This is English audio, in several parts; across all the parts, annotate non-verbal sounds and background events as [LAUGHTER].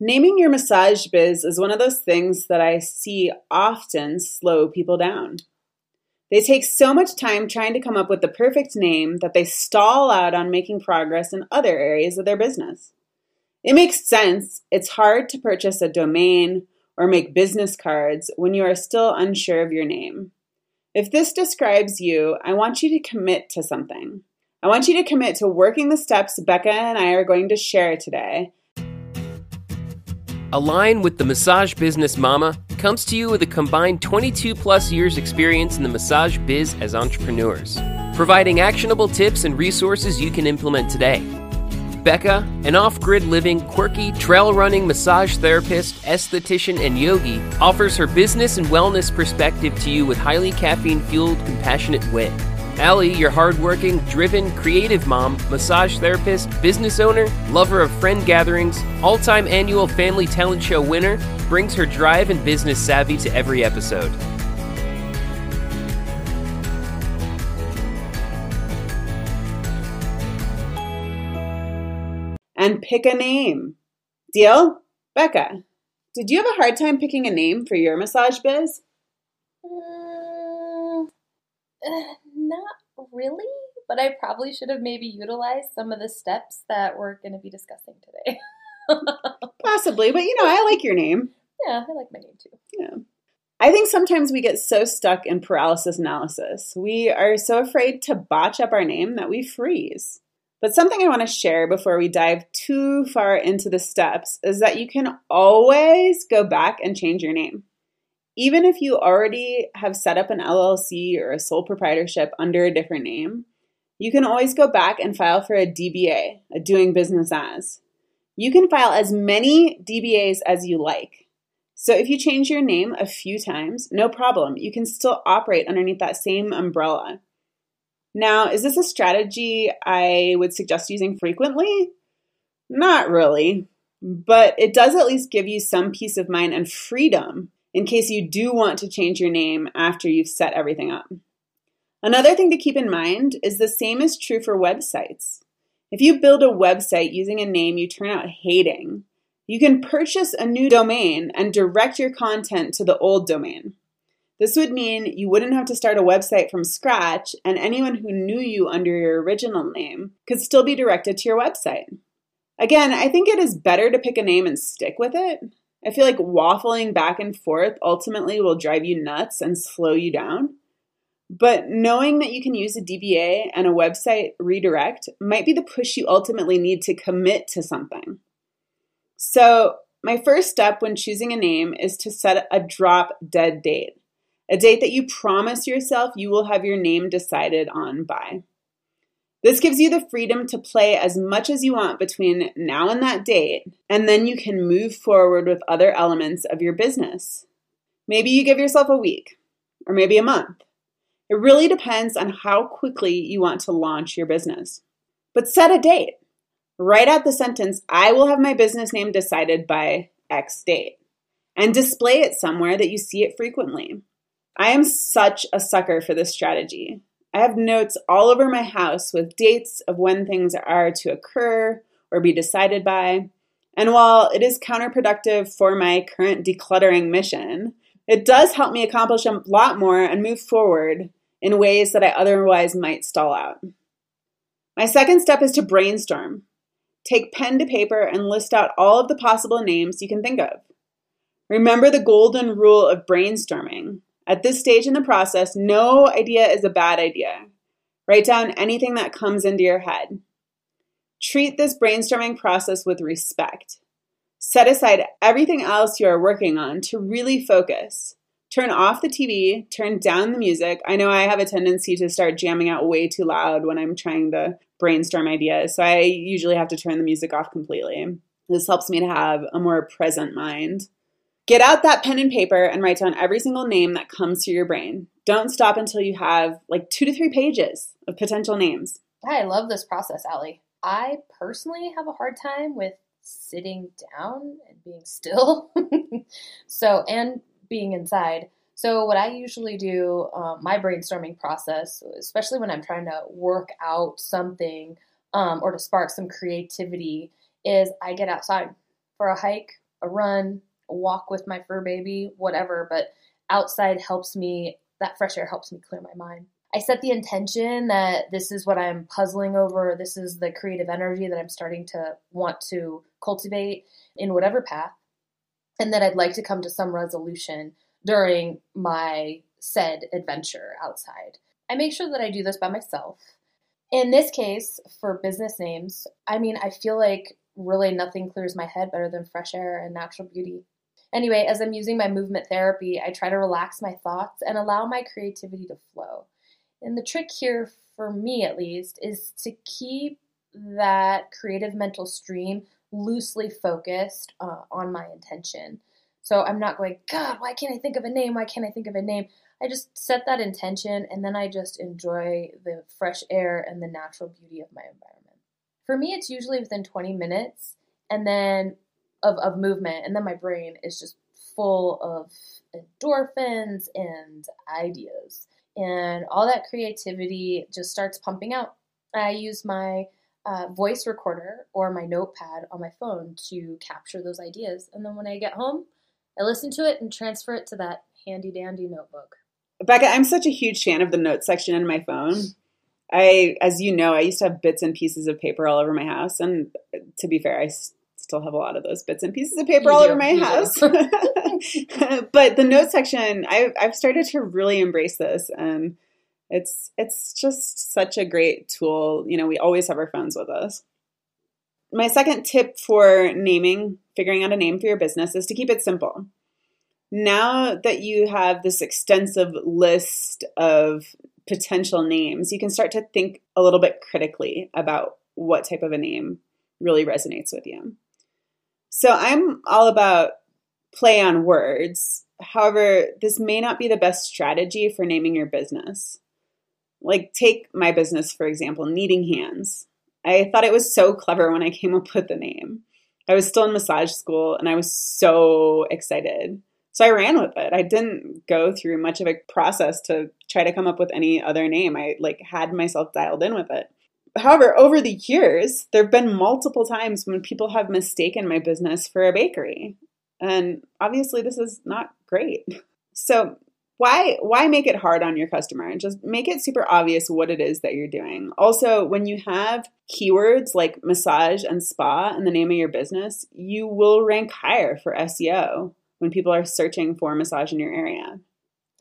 Naming your massage biz is one of those things that I see often slow people down. They take so much time trying to come up with the perfect name that they stall out on making progress in other areas of their business. It makes sense. It's hard to purchase a domain or make business cards when you are still unsure of your name. If this describes you, I want you to commit to something. I want you to commit to working the steps Becca and I are going to share today Align with the Massage Business Mama comes to you with a combined 22 plus years experience in the massage biz as entrepreneurs, providing actionable tips and resources you can implement today. Becca, an off grid living, quirky, trail running massage therapist, esthetician, and yogi, offers her business and wellness perspective to you with highly caffeine fueled, compassionate wit. Allie, your hardworking, driven, creative mom, massage therapist, business owner, lover of friend gatherings, all time annual family talent show winner, brings her drive and business savvy to every episode. And pick a name. Deal? Becca, did you have a hard time picking a name for your massage biz? Mm, uh, not really, but I probably should have maybe utilized some of the steps that we're going to be discussing today. [LAUGHS] Possibly, but you know, I like your name. Yeah, I like my name too. Yeah. I think sometimes we get so stuck in paralysis analysis. We are so afraid to botch up our name that we freeze. But something I want to share before we dive too far into the steps is that you can always go back and change your name. Even if you already have set up an LLC or a sole proprietorship under a different name, you can always go back and file for a DBA, a doing business as. You can file as many DBAs as you like. So if you change your name a few times, no problem. You can still operate underneath that same umbrella. Now, is this a strategy I would suggest using frequently? Not really, but it does at least give you some peace of mind and freedom in case you do want to change your name after you've set everything up. Another thing to keep in mind is the same is true for websites. If you build a website using a name you turn out hating, you can purchase a new domain and direct your content to the old domain. This would mean you wouldn't have to start a website from scratch, and anyone who knew you under your original name could still be directed to your website. Again, I think it is better to pick a name and stick with it I feel like waffling back and forth ultimately will drive you nuts and slow you down. But knowing that you can use a DBA and a website redirect might be the push you ultimately need to commit to something. So, my first step when choosing a name is to set a drop dead date, a date that you promise yourself you will have your name decided on by. This gives you the freedom to play as much as you want between now and that date, and then you can move forward with other elements of your business. Maybe you give yourself a week, or maybe a month. It really depends on how quickly you want to launch your business. But set a date. Write out the sentence, I will have my business name decided by X date, and display it somewhere that you see it frequently. I am such a sucker for this strategy. I have notes all over my house with dates of when things are to occur or be decided by. And while it is counterproductive for my current decluttering mission, it does help me accomplish a lot more and move forward in ways that I otherwise might stall out. My second step is to brainstorm. Take pen to paper and list out all of the possible names you can think of. Remember the golden rule of brainstorming at this stage in the process, no idea is a bad idea. Write down anything that comes into your head. Treat this brainstorming process with respect. Set aside everything else you are working on to really focus. Turn off the TV, turn down the music. I know I have a tendency to start jamming out way too loud when I'm trying to brainstorm ideas, so I usually have to turn the music off completely. This helps me to have a more present mind. Get out that pen and paper and write down every single name that comes to your brain. Don't stop until you have like two to three pages of potential names. I love this process, Allie. I personally have a hard time with sitting down and being still. [LAUGHS] so, and being inside. So, what I usually do, um, my brainstorming process, especially when I'm trying to work out something um, or to spark some creativity, is I get outside for a hike a run, walk with my fur baby, whatever, but outside helps me, that fresh air helps me clear my mind. I set the intention that this is what I'm puzzling over, this is the creative energy that I'm starting to want to cultivate in whatever path, and that I'd like to come to some resolution during my said adventure outside. I make sure that I do this by myself. In this case, for business names, I mean, I feel like really nothing clears my head better than fresh air and natural beauty. Anyway, as I'm using my movement therapy, I try to relax my thoughts and allow my creativity to flow. And the trick here, for me at least, is to keep that creative mental stream loosely focused uh, on my intention. So I'm not going, God, why can't I think of a name? Why can't I think of a name? I just set that intention and then I just enjoy the fresh air and the natural beauty of my environment. For me, it's usually within 20 minutes and then of, of movement, and then my brain is just full of endorphins and ideas. And all that creativity just starts pumping out. I use my uh, voice recorder or my notepad on my phone to capture those ideas. And then when I get home, I listen to it and transfer it to that handy dandy notebook. Becca, I'm such a huge fan of the notes section in my phone. I, as you know, I used to have bits and pieces of paper all over my house, and to be fair, I still have a lot of those bits and pieces of paper You all do, over my house. [LAUGHS] [LAUGHS] but the note section, I've, I've started to really embrace this, and it's it's just such a great tool. You know, we always have our phones with us. My second tip for naming, figuring out a name for your business, is to keep it simple. Now that you have this extensive list of potential names, you can start to think a little bit critically about what type of a name really resonates with you. So I'm all about play on words. However, this may not be the best strategy for naming your business. Like, take my business, for example, Kneading Hands. I thought it was so clever when I came up with the name. I was still in massage school and I was so excited. So I ran with it. I didn't go through much of a process to try to come up with any other name. I like had myself dialed in with it. However, over the years, there have been multiple times when people have mistaken my business for a bakery. And obviously this is not great. So why why make it hard on your customer? And just make it super obvious what it is that you're doing. Also, when you have keywords like massage and spa in the name of your business, you will rank higher for SEO when people are searching for massage in your area.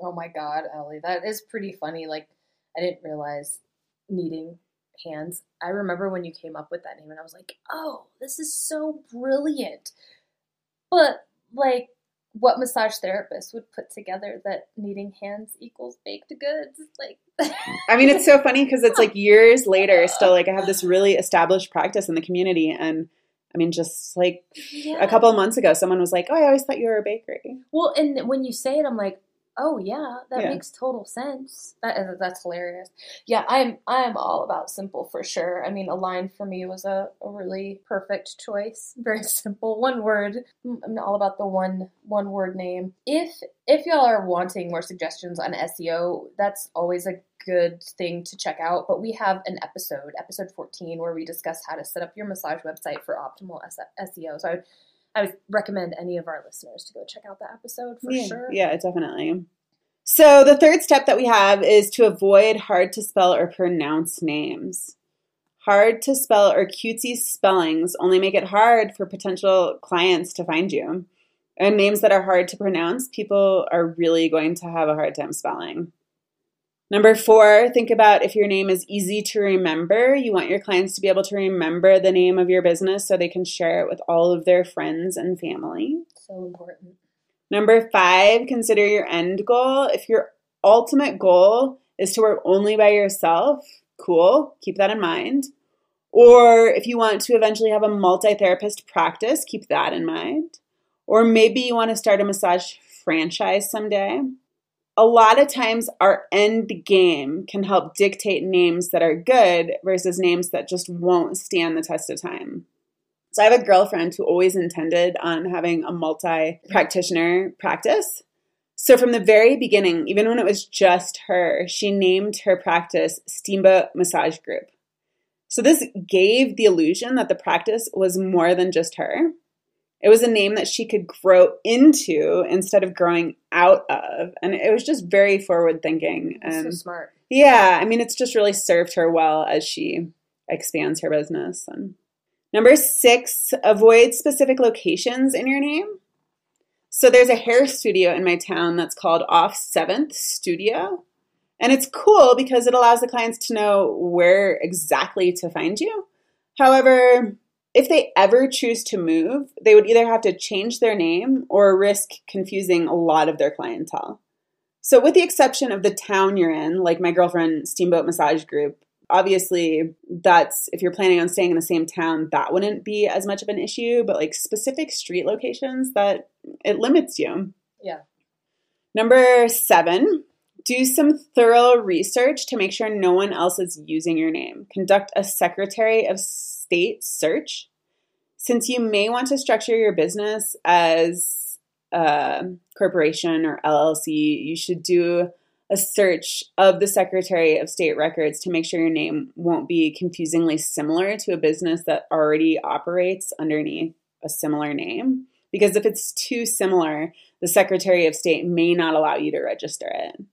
Oh my God, Allie, that is pretty funny. Like, I didn't realize Kneading hands. I remember when you came up with that name, and I was like, oh, this is so brilliant. But, like, what massage therapist would put together that Kneading Hands equals baked goods? Like, I mean, it's so funny because it's [LAUGHS] like years later, still, like, I have this really established practice in the community. And I mean, just like yeah. a couple of months ago, someone was like, Oh, I always thought you were a bakery. Well, and when you say it, I'm like, oh yeah, that Yeah. makes total sense. That is, that's hilarious. Yeah, I'm I'm all about simple for sure. I mean, Align for me was a, a really perfect choice. [LAUGHS] Very simple, one word. Mm, I'm all about the one one word name. If if y'all are wanting more suggestions on SEO, that's always a good thing to check out. But we have an episode, episode 14, where we discuss how to set up your massage website for optimal SEO. So I would, I would recommend any of our listeners to go check out that episode for yeah, sure. Yeah, definitely. So the third step that we have is to avoid hard to spell or pronounce names. Hard to spell or cutesy spellings only make it hard for potential clients to find you. And names that are hard to pronounce, people are really going to have a hard time spelling. Number four, think about if your name is easy to remember. You want your clients to be able to remember the name of your business so they can share it with all of their friends and family. So important. Number five, consider your end goal. If your ultimate goal is to work only by yourself, cool, keep that in mind. Or if you want to eventually have a multi therapist practice, keep that in mind. Or maybe you want to start a massage franchise someday. A lot of times, our end game can help dictate names that are good versus names that just won't stand the test of time. So I have a girlfriend who always intended on having a multi practitioner practice. So from the very beginning, even when it was just her, she named her practice Steamboat Massage Group. So this gave the illusion that the practice was more than just her. It was a name that she could grow into instead of growing out of. And it was just very forward thinking. so And smart. yeah, I mean, it's just really served her well as she expands her business. And number six, avoid specific locations in your name. So there's a hair studio in my town that's called Off Seventh Studio. And it's cool because it allows the clients to know where exactly to find you. However, if they ever choose to move, they would either have to change their name or risk confusing a lot of their clientele. So, with the exception of the town you're in, like my girlfriend Steamboat Massage Group, obviously that's if you're planning on staying in the same town, that wouldn't be as much of an issue. But like specific street locations, that it limits you. Yeah. Number seven, do some thorough research to make sure no one else is using your name. Conduct a Secretary of State search. Since you may want to structure your business as a corporation or LLC, you should do a search of the Secretary of State records to make sure your name won't be confusingly similar to a business that already operates underneath a similar name. Because if it's too similar, the Secretary of State may not allow you to register it.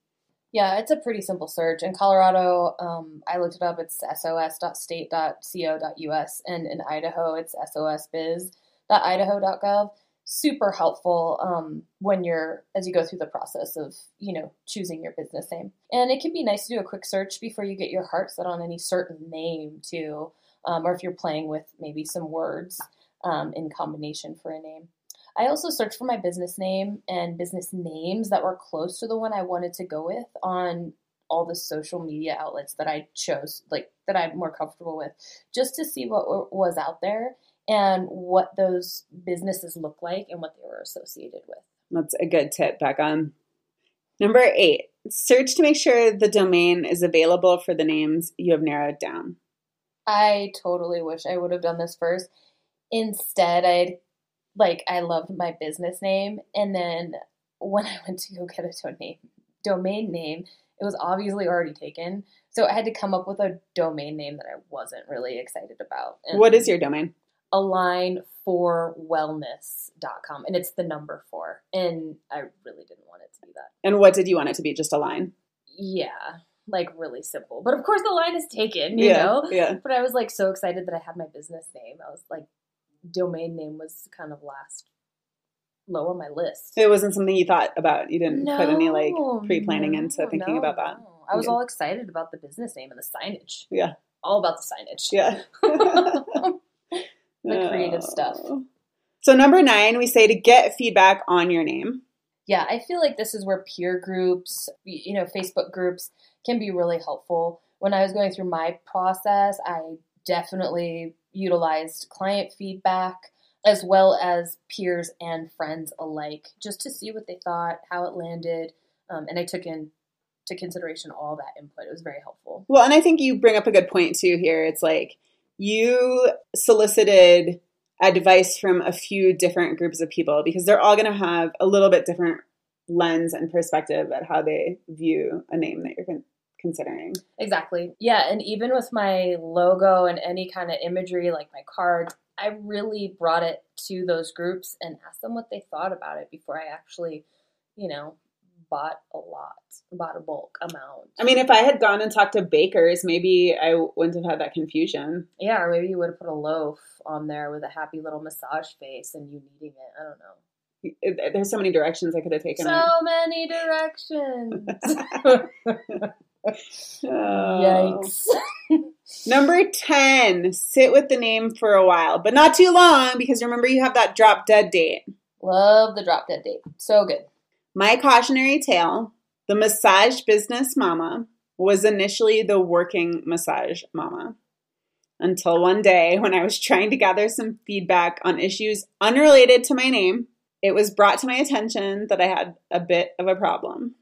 Yeah, it's a pretty simple search. In Colorado, um, I looked it up. It's sos.state.co.us, and in Idaho, it's sosbiz.idaho.gov. Super helpful um, when you're as you go through the process of you know choosing your business name. And it can be nice to do a quick search before you get your heart set on any certain name too, um, or if you're playing with maybe some words um, in combination for a name. I also searched for my business name and business names that were close to the one I wanted to go with on all the social media outlets that I chose, like that I'm more comfortable with, just to see what was out there and what those businesses look like and what they were associated with. That's a good tip, Becca. Number eight, search to make sure the domain is available for the names you have narrowed down. I totally wish I would have done this first. Instead, I'd like I loved my business name, and then when I went to go get a domain domain name, it was obviously already taken. So I had to come up with a domain name that I wasn't really excited about. And What is your domain? align for wellness.com and it's the number four and i really didn't want it to be that And what did you want it to be? Just Align? yeah like really simple but of course the line is taken you yeah. know Yeah. but i was like so excited that i had my business name i was like domain name was kind of last low on my list It wasn't something you thought about. You didn't put any like pre planning into thinking no, about that. no. i was all excited about the business name and the signage Yeah. all about the signage Yeah. [LAUGHS] The creative stuff. [LAUGHS] So, number nine, we say to get feedback on your name. yeah, I feel like this is where peer groups, you know, Facebook groups can be really helpful. When I was going through my process, I definitely utilized client feedback as well as peers and friends alike just to see what they thought, how it landed. Um, and I took into consideration all that input. It was very helpful. Well, and I think you bring up a good point too here. It's like you solicited advice from a few different groups of people because they're all going to have a little bit different lens and perspective at how they view a name that you're con- considering. Exactly. Yeah, and even with my logo and any kind of imagery like my card, I really brought it to those groups and asked them what they thought about it before I actually, you know, bought a lot, bought a bulk amount. I mean, if I had gone and talked to bakers, maybe I wouldn't have had that confusion. yeah, or maybe you would have put a loaf on there with a happy little massage face and you kneading it. I don't know. Uh, there's so many directions I could have taken it. So many directions. [LAUGHS] [LAUGHS] Yikes. [LAUGHS] Number 10, sit with the name for a while, but not too long because remember you have that drop dead date. Love the drop dead date. So good. My cautionary tale the massage business mama was initially the working massage mama. Until one day, when I was trying to gather some feedback on issues unrelated to my name, it was brought to my attention that I had a bit of a problem.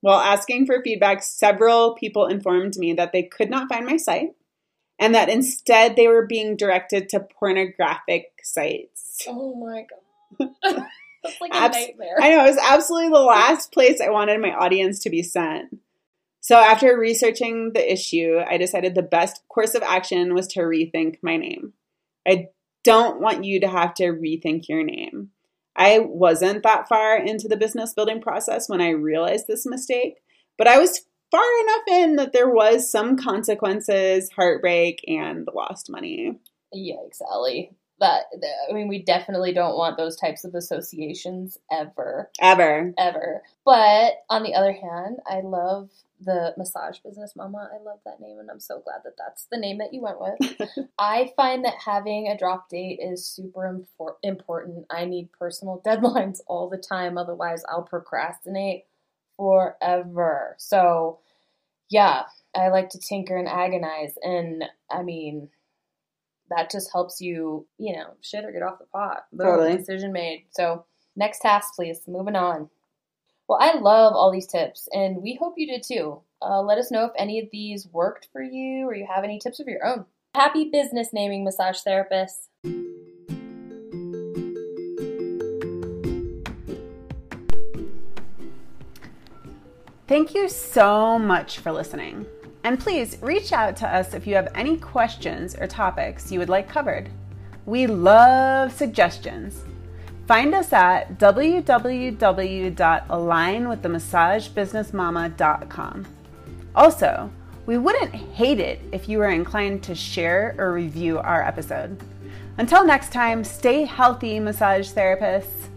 While asking for feedback, several people informed me that they could not find my site and that instead they were being directed to pornographic sites. Oh my god. [LAUGHS] That's like a Abs- nightmare. I know, it was absolutely the last place I wanted my audience to be sent. So, after researching the issue, I decided the best course of action was to rethink my name. I don't want you to have to rethink your name. I wasn't that far into the business building process when I realized this mistake, but I was far enough in that there was some consequences, heartbreak, and lost money. Yikes, Allie. That I mean, we definitely don't want those types of associations ever, Ever. ever. But on the other hand, I love the massage business mama. I love that name, and I'm so glad that that's the name that you went with. [LAUGHS] I find that having a drop date is super impor- important. I need personal [LAUGHS] deadlines all the time, otherwise, I'll procrastinate forever. So, yeah, I like to tinker and agonize, and I mean, that just helps you, you know, shit or get off the pot. Boom, Totally. Decision made. So, next task, please. Moving on. Well, I love all these tips, and we hope you did too. Uh, let us know if any of these worked for you or you have any tips of your own. Happy business naming massage therapists. Thank you so much for listening. And please reach out to us if you have any questions or topics you would like covered. We love suggestions. Find us at www.alignwiththemassagebusinessmama.com. Also, we wouldn't hate it if you were inclined to share or review our episode. Until next time, stay healthy, massage therapists.